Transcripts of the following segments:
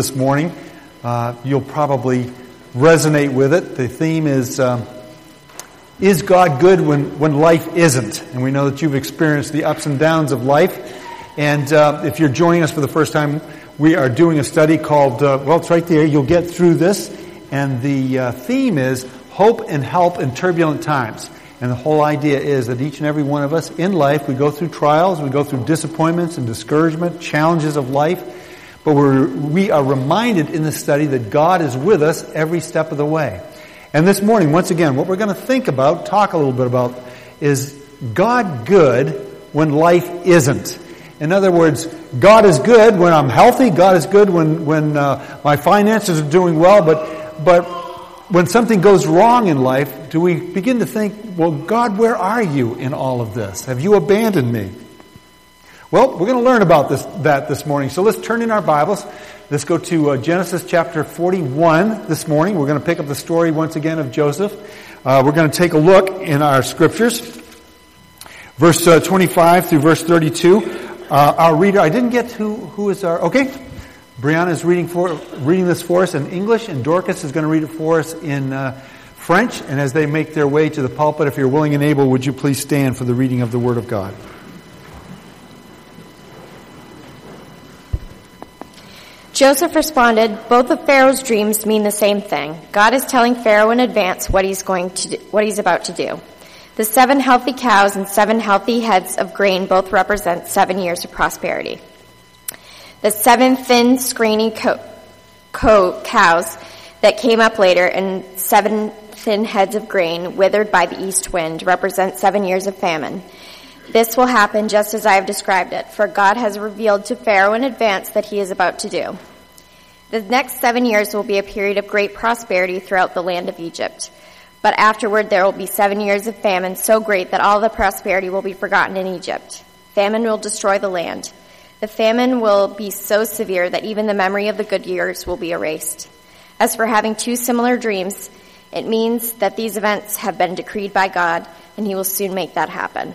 this morning. Uh, you'll probably resonate with it. The theme is um, Is God good when, when life isn't? And we know that you've experienced the ups and downs of life. And uh, if you're joining us for the first time, we are doing a study called, uh, well, it's right there. You'll get through this. And the uh, theme is Hope and Help in Turbulent Times. And the whole idea is that each and every one of us in life, we go through trials, we go through disappointments and discouragement, challenges of life. But we're, we are reminded in the study that God is with us every step of the way. And this morning, once again, what we're going to think about, talk a little bit about, is God good when life isn't. In other words, God is good when I'm healthy. God is good when, when uh, my finances are doing well. But, but when something goes wrong in life, do we begin to think, well, God, where are you in all of this? Have you abandoned me? Well, we're going to learn about this, that this morning. So let's turn in our Bibles. Let's go to uh, Genesis chapter 41 this morning. We're going to pick up the story once again of Joseph. Uh, we're going to take a look in our scriptures. Verse uh, 25 through verse 32. Uh, our reader, I didn't get who, who is our, okay. Brianna is reading, for, reading this for us in English, and Dorcas is going to read it for us in uh, French. And as they make their way to the pulpit, if you're willing and able, would you please stand for the reading of the Word of God? Joseph responded, Both of Pharaoh's dreams mean the same thing. God is telling Pharaoh in advance what he's going to do, what he's about to do. The seven healthy cows and seven healthy heads of grain both represent seven years of prosperity. The seven thin, screeny co- co- cows that came up later and seven thin heads of grain withered by the east wind represent seven years of famine. This will happen just as I have described it, for God has revealed to Pharaoh in advance that he is about to do. The next seven years will be a period of great prosperity throughout the land of Egypt. But afterward, there will be seven years of famine so great that all the prosperity will be forgotten in Egypt. Famine will destroy the land. The famine will be so severe that even the memory of the good years will be erased. As for having two similar dreams, it means that these events have been decreed by God, and He will soon make that happen.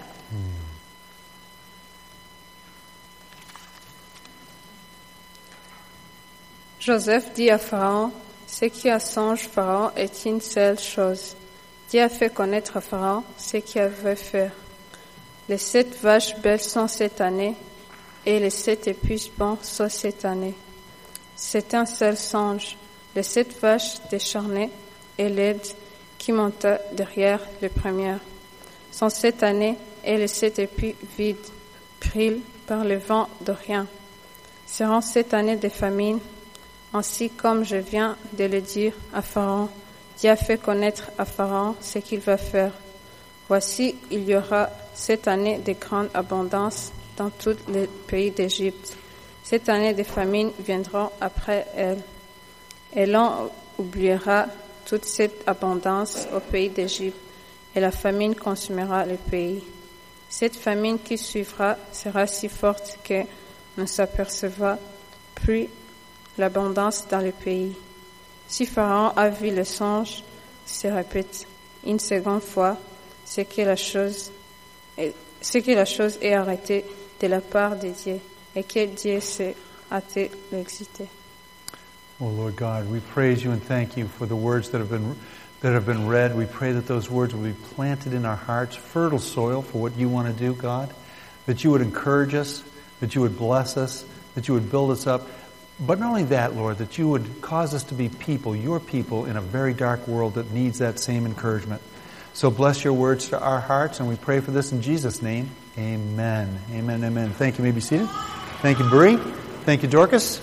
Joseph dit à Pharaon, ce qui a songe Pharaon est une seule chose. Dieu a fait connaître à Pharaon ce qu'il veut faire. Les sept vaches belles sont cette année et les sept épuisses bons sont cette année. C'est un seul songe. Les sept vaches décharnées et laides qui montent derrière les premières sont cette année et les sept épuis vides, pris par le vent d'Orient. Seront cette année des famines ainsi comme je viens de le dire à Pharaon, Dieu a fait connaître à Pharaon ce qu'il va faire. Voici, il y aura cette année de grande abondance dans tous les pays d'Égypte. Cette année de famine viendra après elle. Et l'on oubliera toute cette abondance au pays d'Égypte, et la famine consumera le pays. Cette famine qui suivra sera si forte que ne s'apercevra plus l'abondance dans le pays. Si Pharaon a vu le songe, se répète une seconde fois, c'est que la chose est, c'est que la chose est arrêtée de la part de Dieu et que Dieu s'est hâté l'exiter. Oh Lord God, we praise you and thank you for the words that have been that have been read. We pray that those words will be planted in our hearts, fertile soil for what you want to do, God. That you would encourage us, that you would bless us, that you would build us up. But not only that, Lord, that you would cause us to be people, your people, in a very dark world that needs that same encouragement. So bless your words to our hearts, and we pray for this in Jesus' name. Amen. Amen. Amen. Thank you. may be seated. Thank you, Bree. Thank you, Dorcas.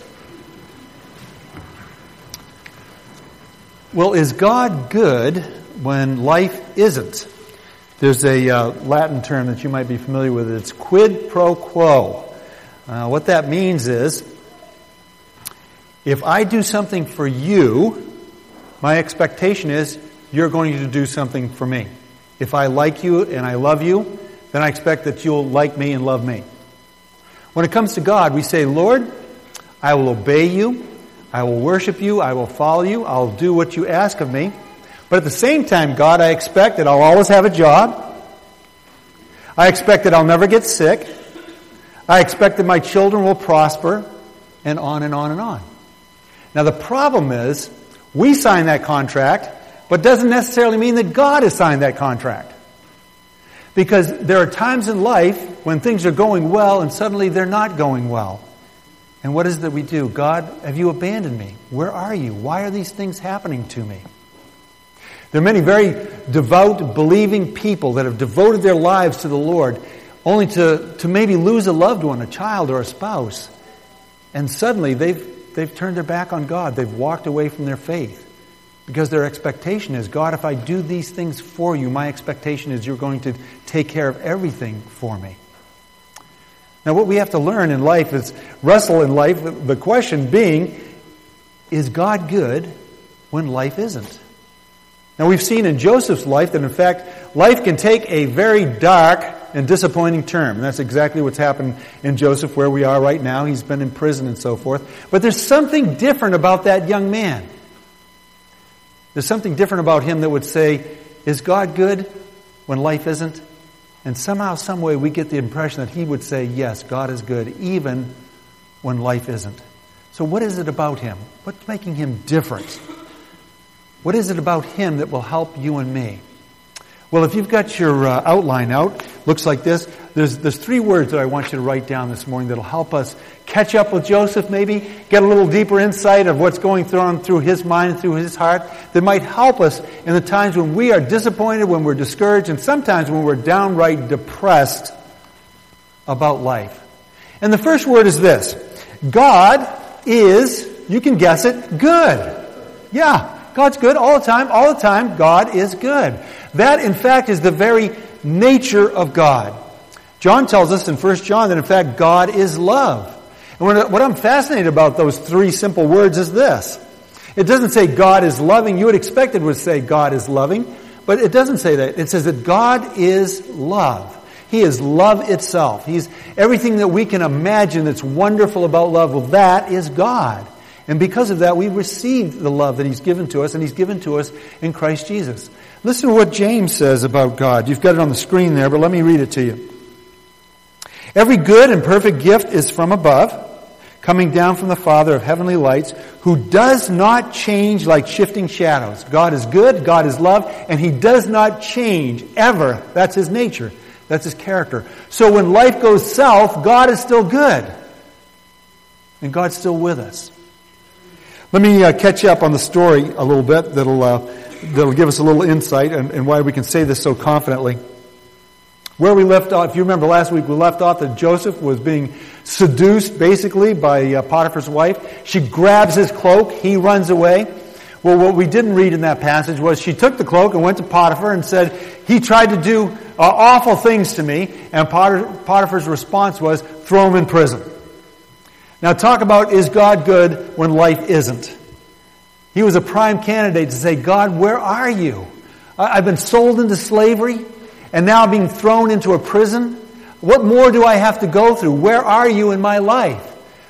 Well, is God good when life isn't? There's a uh, Latin term that you might be familiar with. It's quid pro quo. Uh, what that means is if I do something for you, my expectation is you're going to do something for me. If I like you and I love you, then I expect that you'll like me and love me. When it comes to God, we say, Lord, I will obey you. I will worship you. I will follow you. I'll do what you ask of me. But at the same time, God, I expect that I'll always have a job. I expect that I'll never get sick. I expect that my children will prosper, and on and on and on. Now, the problem is, we sign that contract, but doesn't necessarily mean that God has signed that contract. Because there are times in life when things are going well and suddenly they're not going well. And what is it that we do? God, have you abandoned me? Where are you? Why are these things happening to me? There are many very devout, believing people that have devoted their lives to the Lord only to, to maybe lose a loved one, a child or a spouse. And suddenly they've, they've turned their back on God. They've walked away from their faith. Because their expectation is, God, if I do these things for you, my expectation is you're going to take care of everything for me. Now, what we have to learn in life is wrestle in life, the question being, is God good when life isn't? Now, we've seen in Joseph's life that, in fact, life can take a very dark and disappointing term. And that's exactly what's happened in Joseph, where we are right now. He's been in prison and so forth. But there's something different about that young man. There's something different about him that would say, Is God good when life isn't? And somehow, some way, we get the impression that he would say, Yes, God is good, even when life isn't. So, what is it about him? What's making him different? What is it about him that will help you and me? Well, if you've got your uh, outline out, looks like this. There's, there's three words that I want you to write down this morning that'll help us catch up with Joseph, maybe get a little deeper insight of what's going on through his mind through his heart that might help us in the times when we are disappointed, when we're discouraged, and sometimes when we're downright depressed about life. And the first word is this God is, you can guess it, good. Yeah, God's good all the time. All the time, God is good. That, in fact, is the very nature of God. John tells us in 1 John that, in fact, God is love. And what I'm fascinated about those three simple words is this. It doesn't say God is loving. You would expect it would say God is loving, but it doesn't say that. It says that God is love. He is love itself. He's everything that we can imagine that's wonderful about love. Well, that is God. And because of that, we receive the love that He's given to us, and He's given to us in Christ Jesus. Listen to what James says about God. You've got it on the screen there, but let me read it to you. Every good and perfect gift is from above, coming down from the Father of heavenly lights, who does not change like shifting shadows. God is good, God is love, and He does not change ever. That's His nature. That's His character. So when life goes south, God is still good. And God's still with us. Let me uh, catch you up on the story a little bit that'll, uh, that'll give us a little insight and, and why we can say this so confidently. Where we left off, if you remember last week, we left off that Joseph was being seduced basically by uh, Potiphar's wife. She grabs his cloak, he runs away. Well, what we didn't read in that passage was she took the cloak and went to Potiphar and said, He tried to do uh, awful things to me. And Potiphar's response was, Throw him in prison. Now, talk about is God good when life isn't? He was a prime candidate to say, God, where are you? I've been sold into slavery and now I'm being thrown into a prison. What more do I have to go through? Where are you in my life?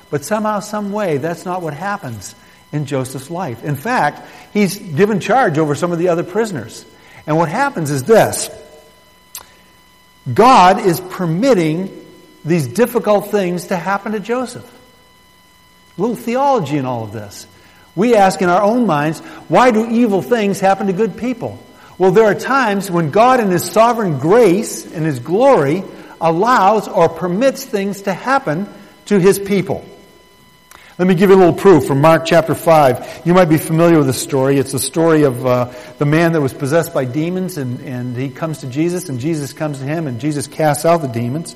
But somehow, some way, that's not what happens in Joseph's life. In fact, he's given charge over some of the other prisoners. And what happens is this God is permitting these difficult things to happen to Joseph. A little theology in all of this. We ask in our own minds, why do evil things happen to good people? Well, there are times when God in His sovereign grace and His glory allows or permits things to happen to His people. Let me give you a little proof from Mark chapter 5. You might be familiar with the story. It's the story of uh, the man that was possessed by demons, and, and he comes to Jesus, and Jesus comes to him, and Jesus casts out the demons.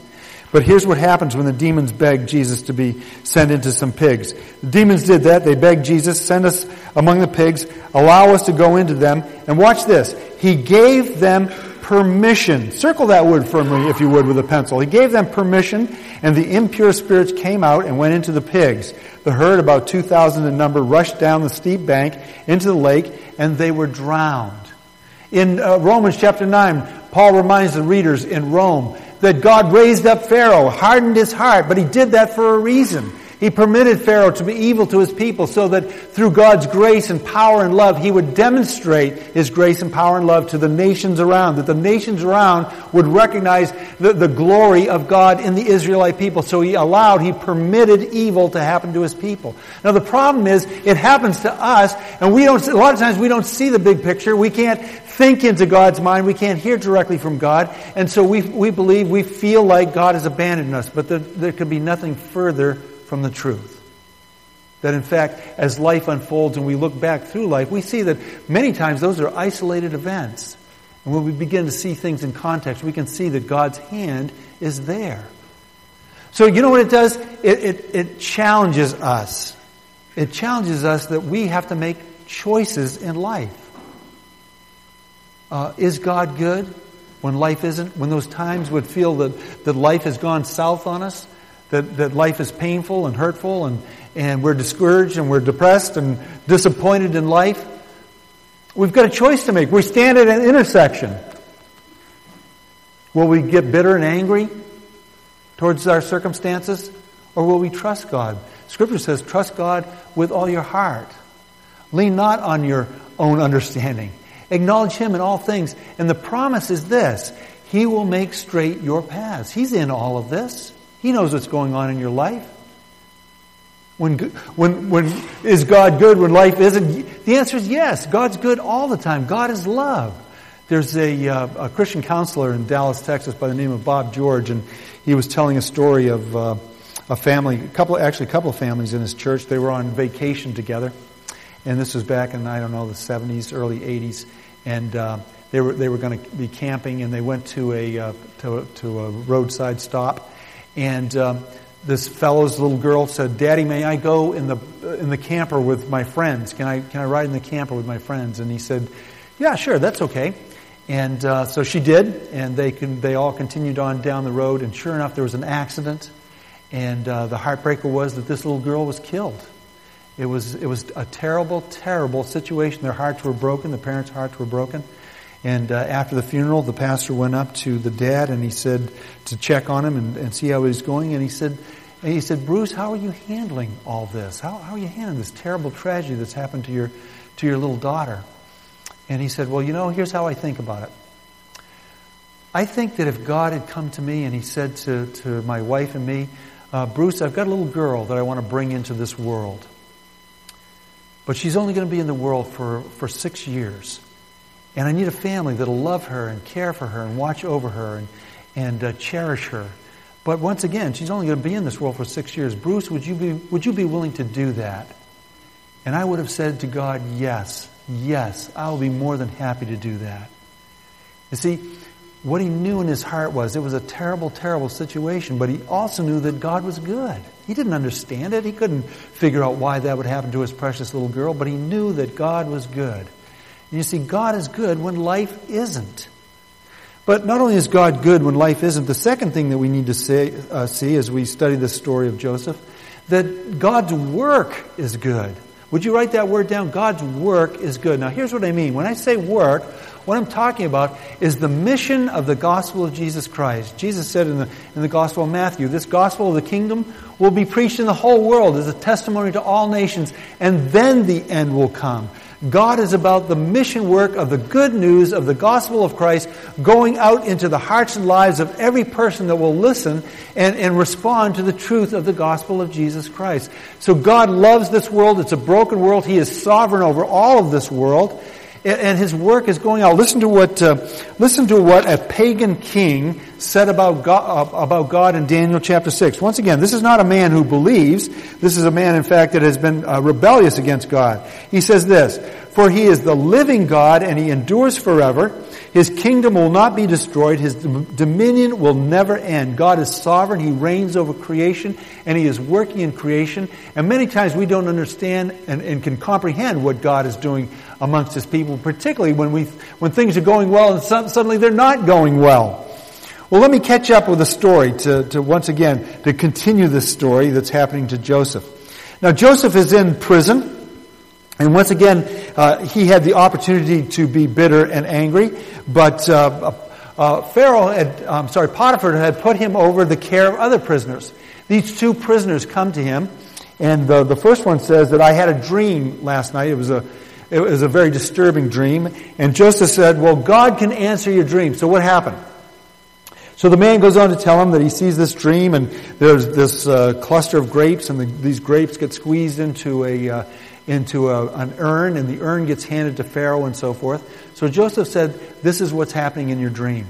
But here's what happens when the demons beg Jesus to be sent into some pigs. The demons did that. They begged Jesus, send us among the pigs, allow us to go into them. And watch this. He gave them permission. Circle that word for me, if you would, with a pencil. He gave them permission, and the impure spirits came out and went into the pigs. The herd, about 2,000 in number, rushed down the steep bank into the lake, and they were drowned. In uh, Romans chapter 9, Paul reminds the readers in Rome that God raised up Pharaoh, hardened his heart, but he did that for a reason. He permitted Pharaoh to be evil to his people so that through God's grace and power and love, he would demonstrate his grace and power and love to the nations around, that the nations around would recognize the, the glory of God in the Israelite people. So he allowed, he permitted evil to happen to his people. Now the problem is, it happens to us, and we don't, a lot of times we don't see the big picture. We can't think into God's mind. We can't hear directly from God. And so we, we believe, we feel like God has abandoned us. But there, there could be nothing further from the truth. That in fact, as life unfolds and we look back through life, we see that many times those are isolated events. And when we begin to see things in context, we can see that God's hand is there. So you know what it does? It, it, it challenges us. It challenges us that we have to make choices in life. Uh, is God good when life isn't? When those times would feel that, that life has gone south on us? that, that life is painful and hurtful and, and we're discouraged and we're depressed and disappointed in life. We've got a choice to make. We stand at an intersection. Will we get bitter and angry towards our circumstances or will we trust God? Scripture says, trust God with all your heart. Lean not on your own understanding. Acknowledge Him in all things. And the promise is this He will make straight your paths. He's in all of this. He knows what's going on in your life. When, when, when is God good when life isn't? The answer is yes. God's good all the time. God is love. There's a, uh, a Christian counselor in Dallas, Texas, by the name of Bob George, and he was telling a story of uh, a family, a couple, actually a couple of families in his church. They were on vacation together, and this was back in I don't know the 70s, early 80s, and uh, they were they were going to be camping, and they went to a uh, to, to a roadside stop and um, this fellow's little girl said, "Daddy, may I go in the in the camper with my friends? Can I can I ride in the camper with my friends?" And he said, "Yeah, sure, that's okay." And uh, so she did, and they can, they all continued on down the road. And sure enough, there was an accident, and uh, the heartbreaker was that this little girl was killed. It was it was a terrible, terrible situation. Their hearts were broken. The parents' hearts were broken. And uh, after the funeral, the pastor went up to the dad and he said to check on him and, and see how he was going. And he said, and he said, Bruce, how are you handling all this? How, how are you handling this terrible tragedy that's happened to your, to your little daughter? And he said, Well, you know, here's how I think about it. I think that if God had come to me and he said to, to my wife and me, uh, Bruce, I've got a little girl that I want to bring into this world. But she's only going to be in the world for, for six years. And I need a family that'll love her and care for her and watch over her and, and uh, cherish her. But once again, she's only going to be in this world for six years. Bruce, would you, be, would you be willing to do that? And I would have said to God, yes, yes, I will be more than happy to do that. You see, what he knew in his heart was it was a terrible, terrible situation, but he also knew that God was good. He didn't understand it. He couldn't figure out why that would happen to his precious little girl, but he knew that God was good. And you see, God is good when life isn't. But not only is God good when life isn't, the second thing that we need to say, uh, see as we study the story of Joseph, that God's work is good. Would you write that word down? God's work is good. Now, here's what I mean. When I say work, what I'm talking about is the mission of the gospel of Jesus Christ. Jesus said in the, in the gospel of Matthew, this gospel of the kingdom will be preached in the whole world as a testimony to all nations, and then the end will come. God is about the mission work of the good news of the gospel of Christ going out into the hearts and lives of every person that will listen and, and respond to the truth of the gospel of Jesus Christ. So God loves this world. It's a broken world. He is sovereign over all of this world and his work is going out. Listen to what, uh, listen to what a pagan king said about God, uh, about God in Daniel chapter 6. Once again, this is not a man who believes. This is a man, in fact, that has been uh, rebellious against God. He says this, For he is the living God and he endures forever. His kingdom will not be destroyed. His dominion will never end. God is sovereign. He reigns over creation and He is working in creation. And many times we don't understand and, and can comprehend what God is doing amongst His people, particularly when, we, when things are going well and suddenly they're not going well. Well, let me catch up with a story to, to once again, to continue this story that's happening to Joseph. Now, Joseph is in prison. And once again, uh, he had the opportunity to be bitter and angry, but uh, uh, Pharaoh had, sorry, Potiphar had put him over the care of other prisoners. These two prisoners come to him, And the, the first one says that I had a dream last night. It was a, it was a very disturbing dream. And Joseph said, Well, God can answer your dream. So what happened? So the man goes on to tell him that he sees this dream, and there's this uh, cluster of grapes, and the, these grapes get squeezed into a uh, into a, an urn, and the urn gets handed to Pharaoh, and so forth. So Joseph said, "This is what's happening in your dream.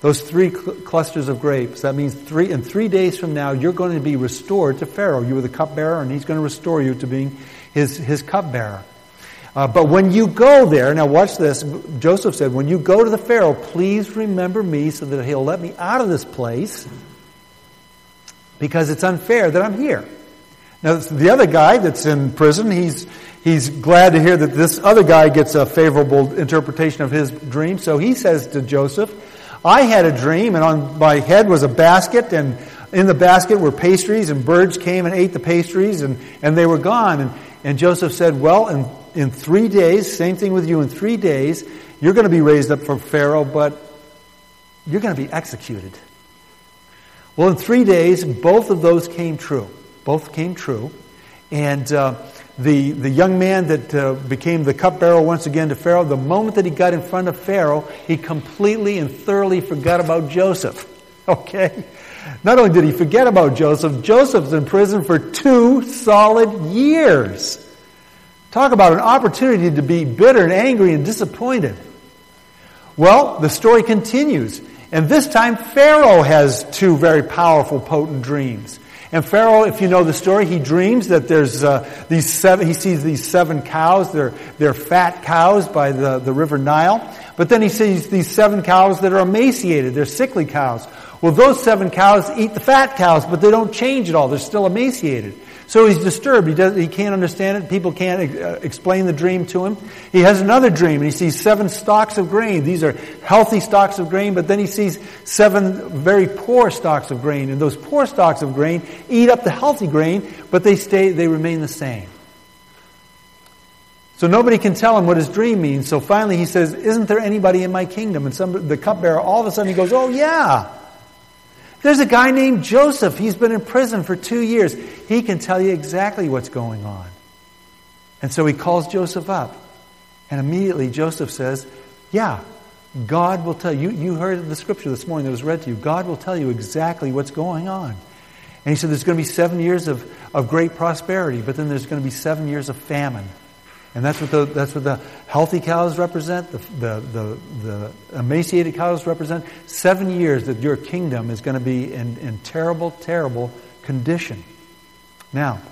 Those three cl- clusters of grapes. That means three in three days from now, you're going to be restored to Pharaoh. You were the cupbearer, and he's going to restore you to being his his cupbearer." Uh, but when you go there, now watch this. Joseph said, when you go to the Pharaoh, please remember me so that he'll let me out of this place because it's unfair that I'm here. Now, the other guy that's in prison, he's, he's glad to hear that this other guy gets a favorable interpretation of his dream. So he says to Joseph, I had a dream, and on my head was a basket, and in the basket were pastries, and birds came and ate the pastries, and, and they were gone. And, and Joseph said, Well, in in three days, same thing with you, in three days, you're going to be raised up from Pharaoh, but you're going to be executed. Well, in three days, both of those came true. Both came true. And uh, the, the young man that uh, became the cupbearer once again to Pharaoh, the moment that he got in front of Pharaoh, he completely and thoroughly forgot about Joseph. Okay? Not only did he forget about Joseph, Joseph's in prison for two solid years. Talk about an opportunity to be bitter and angry and disappointed. Well, the story continues. And this time, Pharaoh has two very powerful, potent dreams. And Pharaoh, if you know the story, he dreams that there's uh, these seven, he sees these seven cows. They're, they're fat cows by the, the river Nile. But then he sees these seven cows that are emaciated. They're sickly cows. Well, those seven cows eat the fat cows, but they don't change at all. They're still emaciated. So he's disturbed. He, does, he can't understand it. People can't uh, explain the dream to him. He has another dream and he sees seven stalks of grain. These are healthy stalks of grain, but then he sees seven very poor stalks of grain. And those poor stalks of grain eat up the healthy grain, but they stay, they remain the same. So nobody can tell him what his dream means. So finally he says, Isn't there anybody in my kingdom? And some, the cupbearer all of a sudden he goes, Oh yeah. There's a guy named Joseph. He's been in prison for two years. He can tell you exactly what's going on. And so he calls Joseph up. And immediately Joseph says, Yeah, God will tell you. You heard the scripture this morning that was read to you. God will tell you exactly what's going on. And he said, There's going to be seven years of, of great prosperity, but then there's going to be seven years of famine. And that's what the, that's what the healthy cows represent, the, the, the, the emaciated cows represent. Seven years that your kingdom is going to be in, in terrible, terrible condition. Now,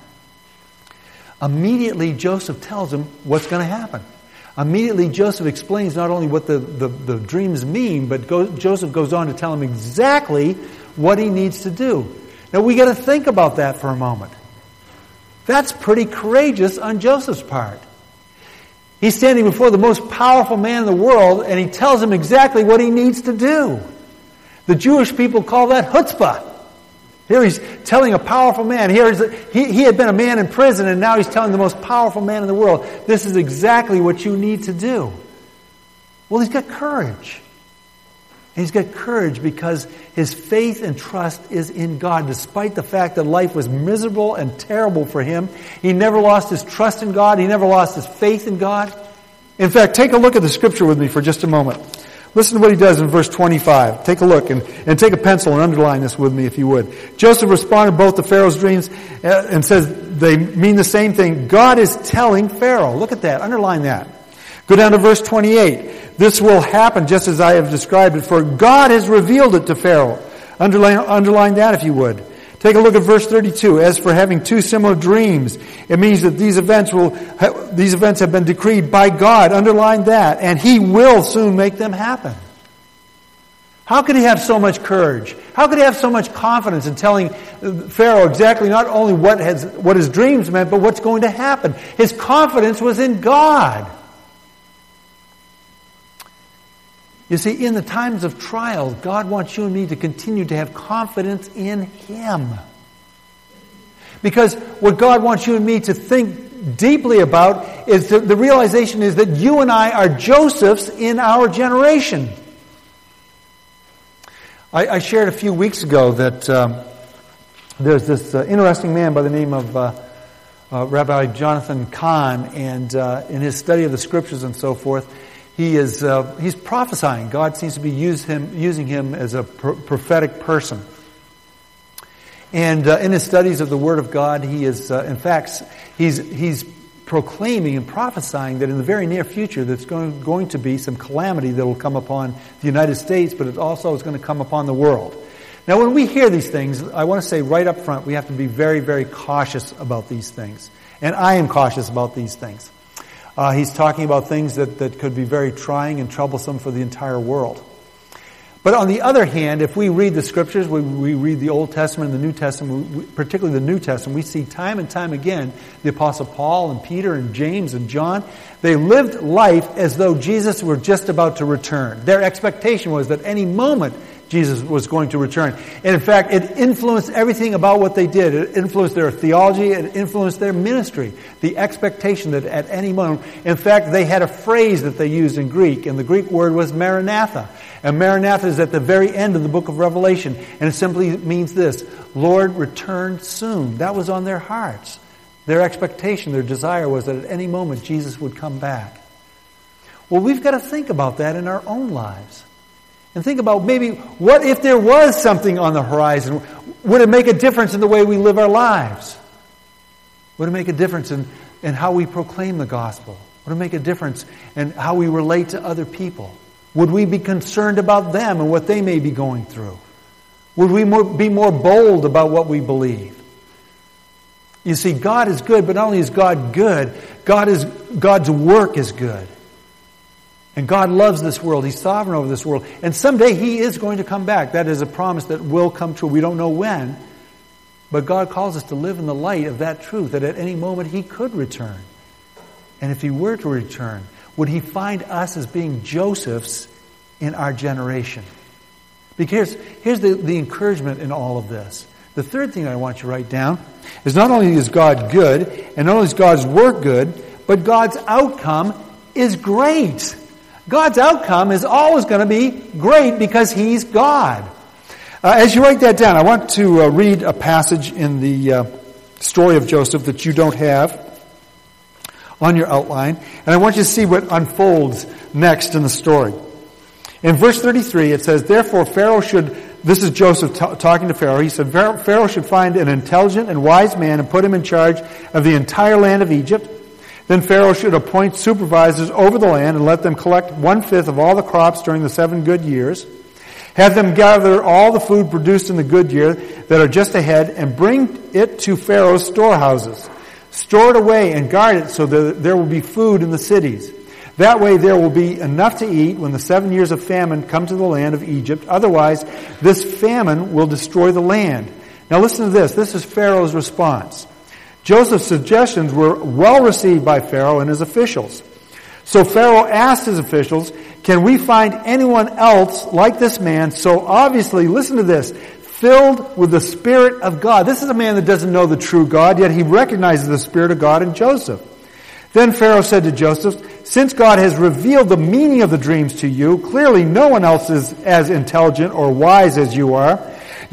immediately Joseph tells him what's going to happen. Immediately Joseph explains not only what the, the, the dreams mean, but go, Joseph goes on to tell him exactly what he needs to do. Now we got to think about that for a moment. That's pretty courageous on Joseph's part. He's standing before the most powerful man in the world, and he tells him exactly what he needs to do. The Jewish people call that chutzpah. Here he's telling a powerful man. Here he, he had been a man in prison, and now he's telling the most powerful man in the world, this is exactly what you need to do. Well, he's got courage. He's got courage because his faith and trust is in God. Despite the fact that life was miserable and terrible for him, he never lost his trust in God. He never lost his faith in God. In fact, take a look at the scripture with me for just a moment. Listen to what he does in verse 25. Take a look and, and take a pencil and underline this with me if you would. Joseph responded both to Pharaoh's dreams uh, and says they mean the same thing. God is telling Pharaoh. Look at that. Underline that. Go down to verse 28. This will happen just as I have described it, for God has revealed it to Pharaoh. Underline, underline that if you would. Take a look at verse 32. As for having two similar dreams, it means that these events will, these events have been decreed by God. Underline that. And He will soon make them happen. How could he have so much courage? How could he have so much confidence in telling uh, Pharaoh exactly not only what, has, what his dreams meant, but what's going to happen? His confidence was in God. You see, in the times of trial, God wants you and me to continue to have confidence in Him. Because what God wants you and me to think deeply about is the, realization is that you and I are Josephs in our generation. I, I shared a few weeks ago that um, there's this uh, interesting man by the name of uh, uh, Rabbi Jonathan Cahn, and uh, in his study of the scriptures and so forth, he is uh, he's prophesying. God seems to be use him, using him as a pro- prophetic person. And uh, in his studies of the Word of God, he is, uh, in fact, he's, he's proclaiming and prophesying that in the very near future there's going, going to be some calamity that will come upon the United States, but it also is going to come upon the world. Now, when we hear these things, I want to say right up front, we have to be very, very cautious about these things. And I am cautious about these things. Uh, he's talking about things that, that could be very trying and troublesome for the entire world. But on the other hand, if we read the scriptures, we, we read the Old Testament and the New Testament, we, particularly the New Testament, we see time and time again the Apostle Paul and Peter and James and John, they lived life as though Jesus were just about to return. Their expectation was that any moment Jesus was going to return. And in fact, it influenced everything about what they did. It influenced their theology, it influenced their ministry. The expectation that at any moment, in fact, they had a phrase that they used in Greek, and the Greek word was Maranatha. And Maranatha is at the very end of the book of Revelation. And it simply means this Lord, return soon. That was on their hearts. Their expectation, their desire was that at any moment Jesus would come back. Well, we've got to think about that in our own lives. And think about maybe what if there was something on the horizon? Would it make a difference in the way we live our lives? Would it make a difference in, in how we proclaim the gospel? Would it make a difference in how we relate to other people? Would we be concerned about them and what they may be going through? Would we more, be more bold about what we believe? You see, God is good, but not only is God good, God is, God's work is good. And God loves this world. He's sovereign over this world. And someday He is going to come back. That is a promise that will come true. We don't know when. But God calls us to live in the light of that truth, that at any moment He could return. And if He were to return, would he find us as being Josephs in our generation? Because here's the, the encouragement in all of this. The third thing I want you to write down is not only is God good, and not only is God's work good, but God's outcome is great. God's outcome is always going to be great because He's God. Uh, as you write that down, I want to uh, read a passage in the uh, story of Joseph that you don't have on your outline, and I want you to see what unfolds next in the story. In verse 33, it says, Therefore Pharaoh should, this is Joseph t- talking to Pharaoh, he said, Pharaoh should find an intelligent and wise man and put him in charge of the entire land of Egypt. Then Pharaoh should appoint supervisors over the land and let them collect one fifth of all the crops during the seven good years. Have them gather all the food produced in the good year that are just ahead and bring it to Pharaoh's storehouses. Store it away and guard it so that there will be food in the cities. That way there will be enough to eat when the seven years of famine come to the land of Egypt. Otherwise, this famine will destroy the land. Now listen to this. This is Pharaoh's response. Joseph's suggestions were well received by Pharaoh and his officials. So Pharaoh asked his officials, can we find anyone else like this man? So obviously, listen to this, filled with the Spirit of God. This is a man that doesn't know the true God, yet he recognizes the Spirit of God in Joseph. Then Pharaoh said to Joseph, Since God has revealed the meaning of the dreams to you, clearly no one else is as intelligent or wise as you are.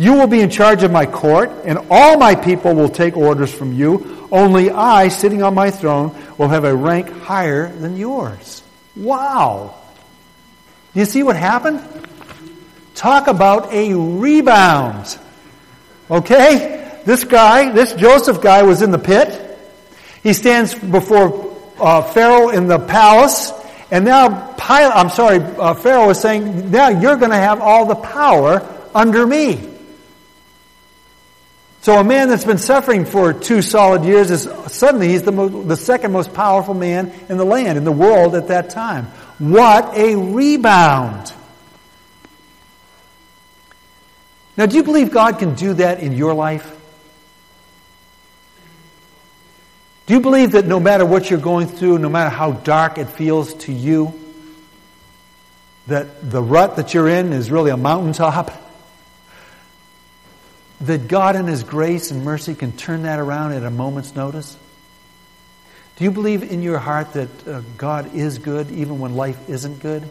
You will be in charge of my court, and all my people will take orders from you. Only I, sitting on my throne, will have a rank higher than yours. Wow. Do you see what happened? Talk about a rebound. Okay? This guy, this Joseph guy was in the pit. He stands before uh, Pharaoh in the palace. And now Pilate, I'm sorry, uh, Pharaoh is saying, now you're going to have all the power under me. So a man that's been suffering for two solid years is suddenly he's the, the second most powerful man in the land, in the world at that time. What a rebound. Now, do you believe God can do that in your life? Do you believe that no matter what you're going through, no matter how dark it feels to you, that the rut that you're in is really a mountaintop? That God in His grace and mercy can turn that around at a moment's notice? Do you believe in your heart that uh, God is good even when life isn't good?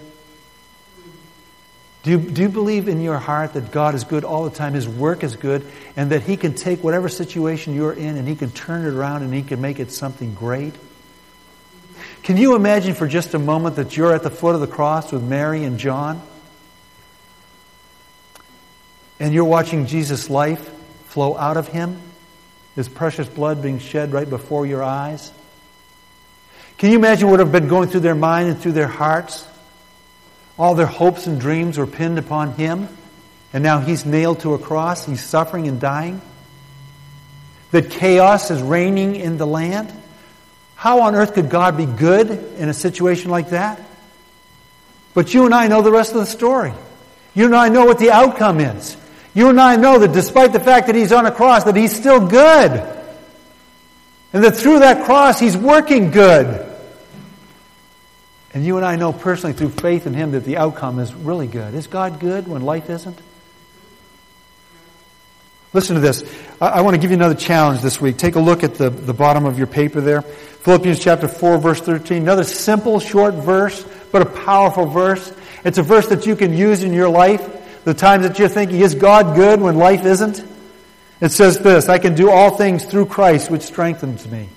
Do you, do you believe in your heart that God is good all the time, His work is good, and that He can take whatever situation you're in and He can turn it around and He can make it something great? Can you imagine for just a moment that you're at the foot of the cross with Mary and John? And you're watching Jesus' life flow out of Him, His precious blood being shed right before your eyes? Can you imagine what would have been going through their mind and through their hearts? All their hopes and dreams were pinned upon him, and now he's nailed to a cross. He's suffering and dying. That chaos is reigning in the land. How on earth could God be good in a situation like that? But you and I know the rest of the story. You and I know what the outcome is. You and I know that despite the fact that he's on a cross, that he's still good. And that through that cross, he's working good. And you and I know personally through faith in Him that the outcome is really good. Is God good when life isn't? Listen to this. I, I want to give you another challenge this week. Take a look at the, the bottom of your paper there. Philippians chapter 4, verse 13. Another simple, short verse, but a powerful verse. It's a verse that you can use in your life. The times that you're thinking, is God good when life isn't? It says this I can do all things through Christ, which strengthens me.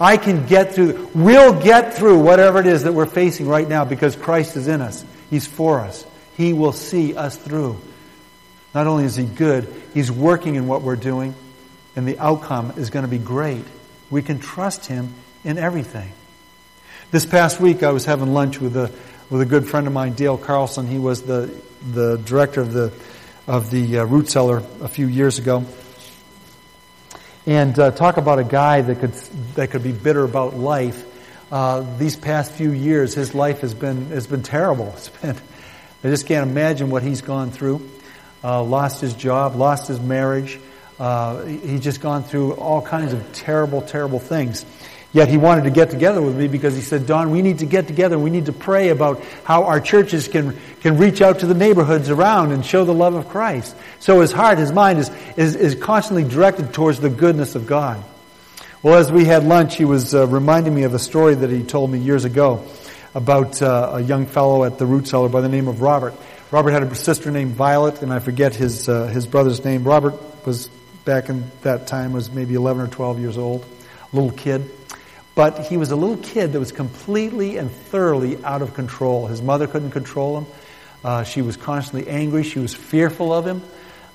I can get through, we'll get through whatever it is that we're facing right now because Christ is in us. He's for us. He will see us through. Not only is He good, He's working in what we're doing, and the outcome is going to be great. We can trust Him in everything. This past week, I was having lunch with a, with a good friend of mine, Dale Carlson. He was the, the director of the, of the uh, root cellar a few years ago. And uh, talk about a guy that could that could be bitter about life. Uh, these past few years, his life has been has been terrible. It's been I just can't imagine what he's gone through. Uh, lost his job, lost his marriage. Uh, he's just gone through all kinds of terrible, terrible things. Yet he wanted to get together with me because he said, Don, we need to get together. We need to pray about how our churches can, can reach out to the neighborhoods around and show the love of Christ. So his heart, his mind is, is, is constantly directed towards the goodness of God. Well, as we had lunch, he was uh, reminding me of a story that he told me years ago about uh, a young fellow at the root cellar by the name of Robert. Robert had a sister named Violet, and I forget his, uh, his brother's name. Robert was, back in that time, was maybe 11 or 12 years old, a little kid. But he was a little kid that was completely and thoroughly out of control. His mother couldn't control him. Uh, she was constantly angry. She was fearful of him.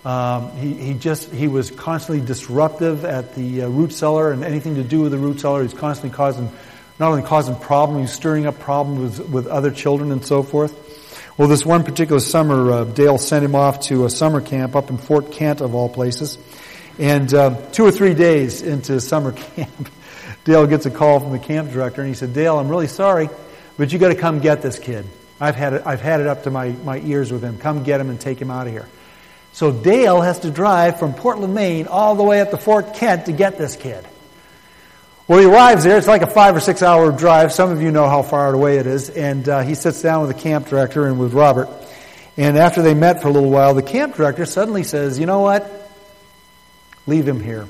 Um, he, he just he was constantly disruptive at the uh, root cellar and anything to do with the root cellar. He's constantly causing not only causing problems, he's stirring up problems with, with other children and so forth. Well, this one particular summer, uh, Dale sent him off to a summer camp up in Fort Kent, of all places. And uh, two or three days into summer camp, Dale gets a call from the camp director, and he said, Dale, I'm really sorry, but you got to come get this kid. I've had it, I've had it up to my, my ears with him. Come get him and take him out of here. So Dale has to drive from Portland, Maine, all the way up to Fort Kent to get this kid. Well, he arrives there. It's like a five or six hour drive. Some of you know how far away it is. And uh, he sits down with the camp director and with Robert. And after they met for a little while, the camp director suddenly says, You know what? Leave him here.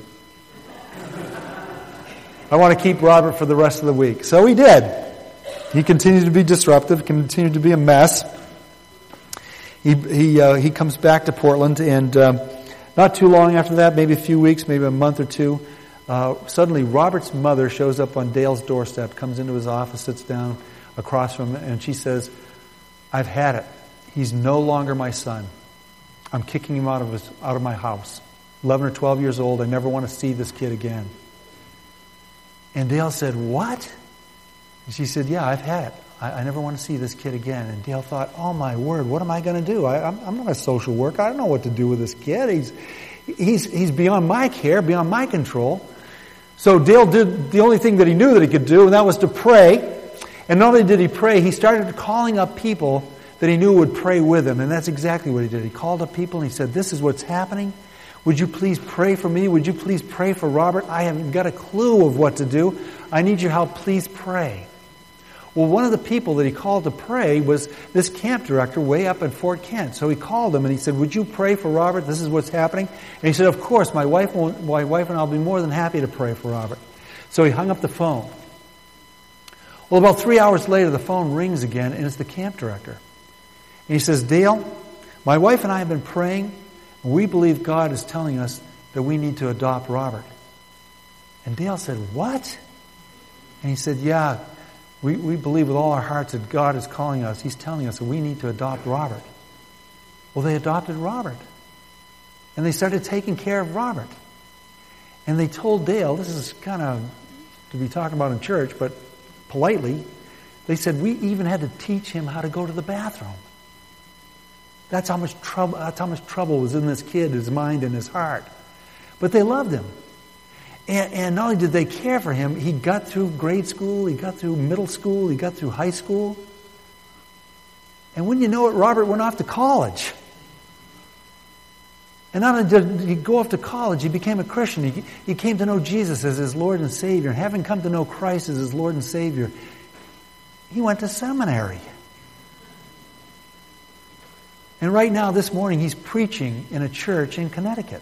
I want to keep Robert for the rest of the week. So he did. He continued to be disruptive, continued to be a mess. He, he, uh, he comes back to Portland, and uh, not too long after that, maybe a few weeks, maybe a month or two, uh, suddenly Robert's mother shows up on Dale's doorstep, comes into his office, sits down across from him, and she says, I've had it. He's no longer my son. I'm kicking him out of, his, out of my house. 11 or 12 years old. I never want to see this kid again. And Dale said, What? And she said, Yeah, I've had. I, I, never want to see this kid again. And Dale thought, Oh my word, what am I going to do? I, I'm, I'm not a social worker. I don't know what to do with this kid. He's, he's, he's beyond my care, beyond my control. So Dale did the only thing that he knew that he could do, and that was to pray. And not only did he pray, he started calling up people that he knew would pray with him. And that's exactly what he did. He called up people and he said, This is what's happening. Would you please pray for me? Would you please pray for Robert? I haven't got a clue of what to do. I need your help. Please pray. Well, one of the people that he called to pray was this camp director way up at Fort Kent. So he called him and he said, Would you pray for Robert? This is what's happening. And he said, Of course, my wife, my wife and I will be more than happy to pray for Robert. So he hung up the phone. Well, about three hours later, the phone rings again, and it's the camp director. And he says, Dale, my wife and I have been praying, we believe God is telling us that we need to adopt Robert. And Dale said, What? And he said, Yeah, we, we believe with all our hearts that God is calling us. He's telling us that we need to adopt Robert. Well, they adopted Robert. And they started taking care of Robert. And they told Dale, this is kind of to be talking about in church, but politely, they said, we even had to teach him how to go to the bathroom. That's how much trouble, that's how much trouble was in this kid, his mind and his heart. But they loved him. And, and not only did they care for him, he got through grade school, he got through middle school, he got through high school. And when you know it, Robert went off to college. And not only did he go off to college, he became a Christian. He, he came to know Jesus as his Lord and Savior. And having come to know Christ as his Lord and Savior, he went to seminary. And right now, this morning, he's preaching in a church in Connecticut.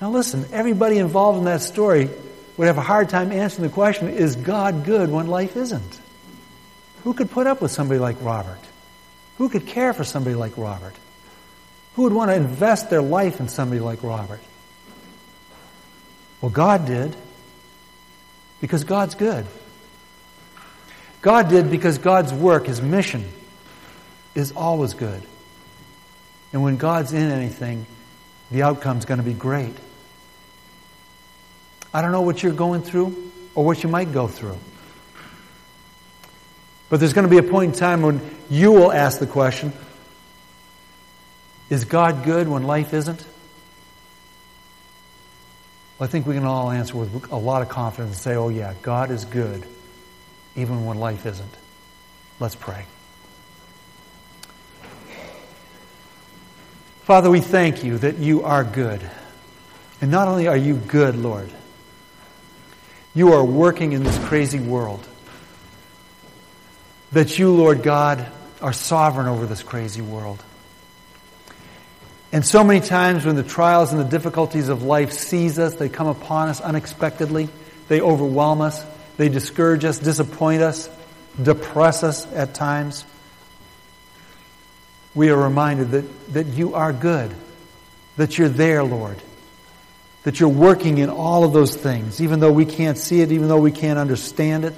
Now, listen, everybody involved in that story would have a hard time answering the question is God good when life isn't? Who could put up with somebody like Robert? Who could care for somebody like Robert? Who would want to invest their life in somebody like Robert? Well, God did because God's good. God did because God's work, His mission, is always good. And when God's in anything, the outcome's going to be great. I don't know what you're going through or what you might go through. But there's going to be a point in time when you will ask the question is God good when life isn't? Well, I think we can all answer with a lot of confidence and say, oh, yeah, God is good even when life isn't. Let's pray. Father, we thank you that you are good. And not only are you good, Lord, you are working in this crazy world. That you, Lord God, are sovereign over this crazy world. And so many times when the trials and the difficulties of life seize us, they come upon us unexpectedly, they overwhelm us, they discourage us, disappoint us, depress us at times. We are reminded that, that you are good, that you're there, Lord, that you're working in all of those things, even though we can't see it, even though we can't understand it.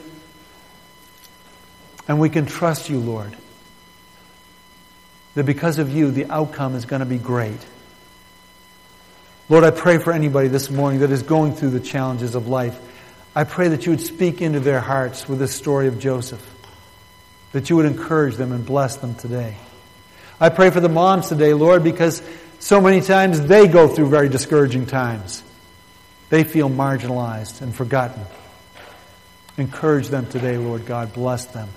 And we can trust you, Lord that because of you, the outcome is going to be great. Lord, I pray for anybody this morning that is going through the challenges of life. I pray that you would speak into their hearts with this story of Joseph, that you would encourage them and bless them today. I pray for the moms today, Lord, because so many times they go through very discouraging times. They feel marginalized and forgotten. Encourage them today, Lord God. Bless them.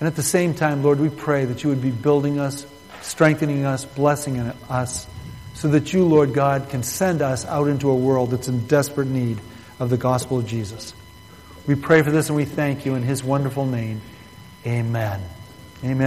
And at the same time, Lord, we pray that you would be building us, strengthening us, blessing us, so that you, Lord God, can send us out into a world that's in desperate need of the gospel of Jesus. We pray for this and we thank you in his wonderful name. Amen. Amen.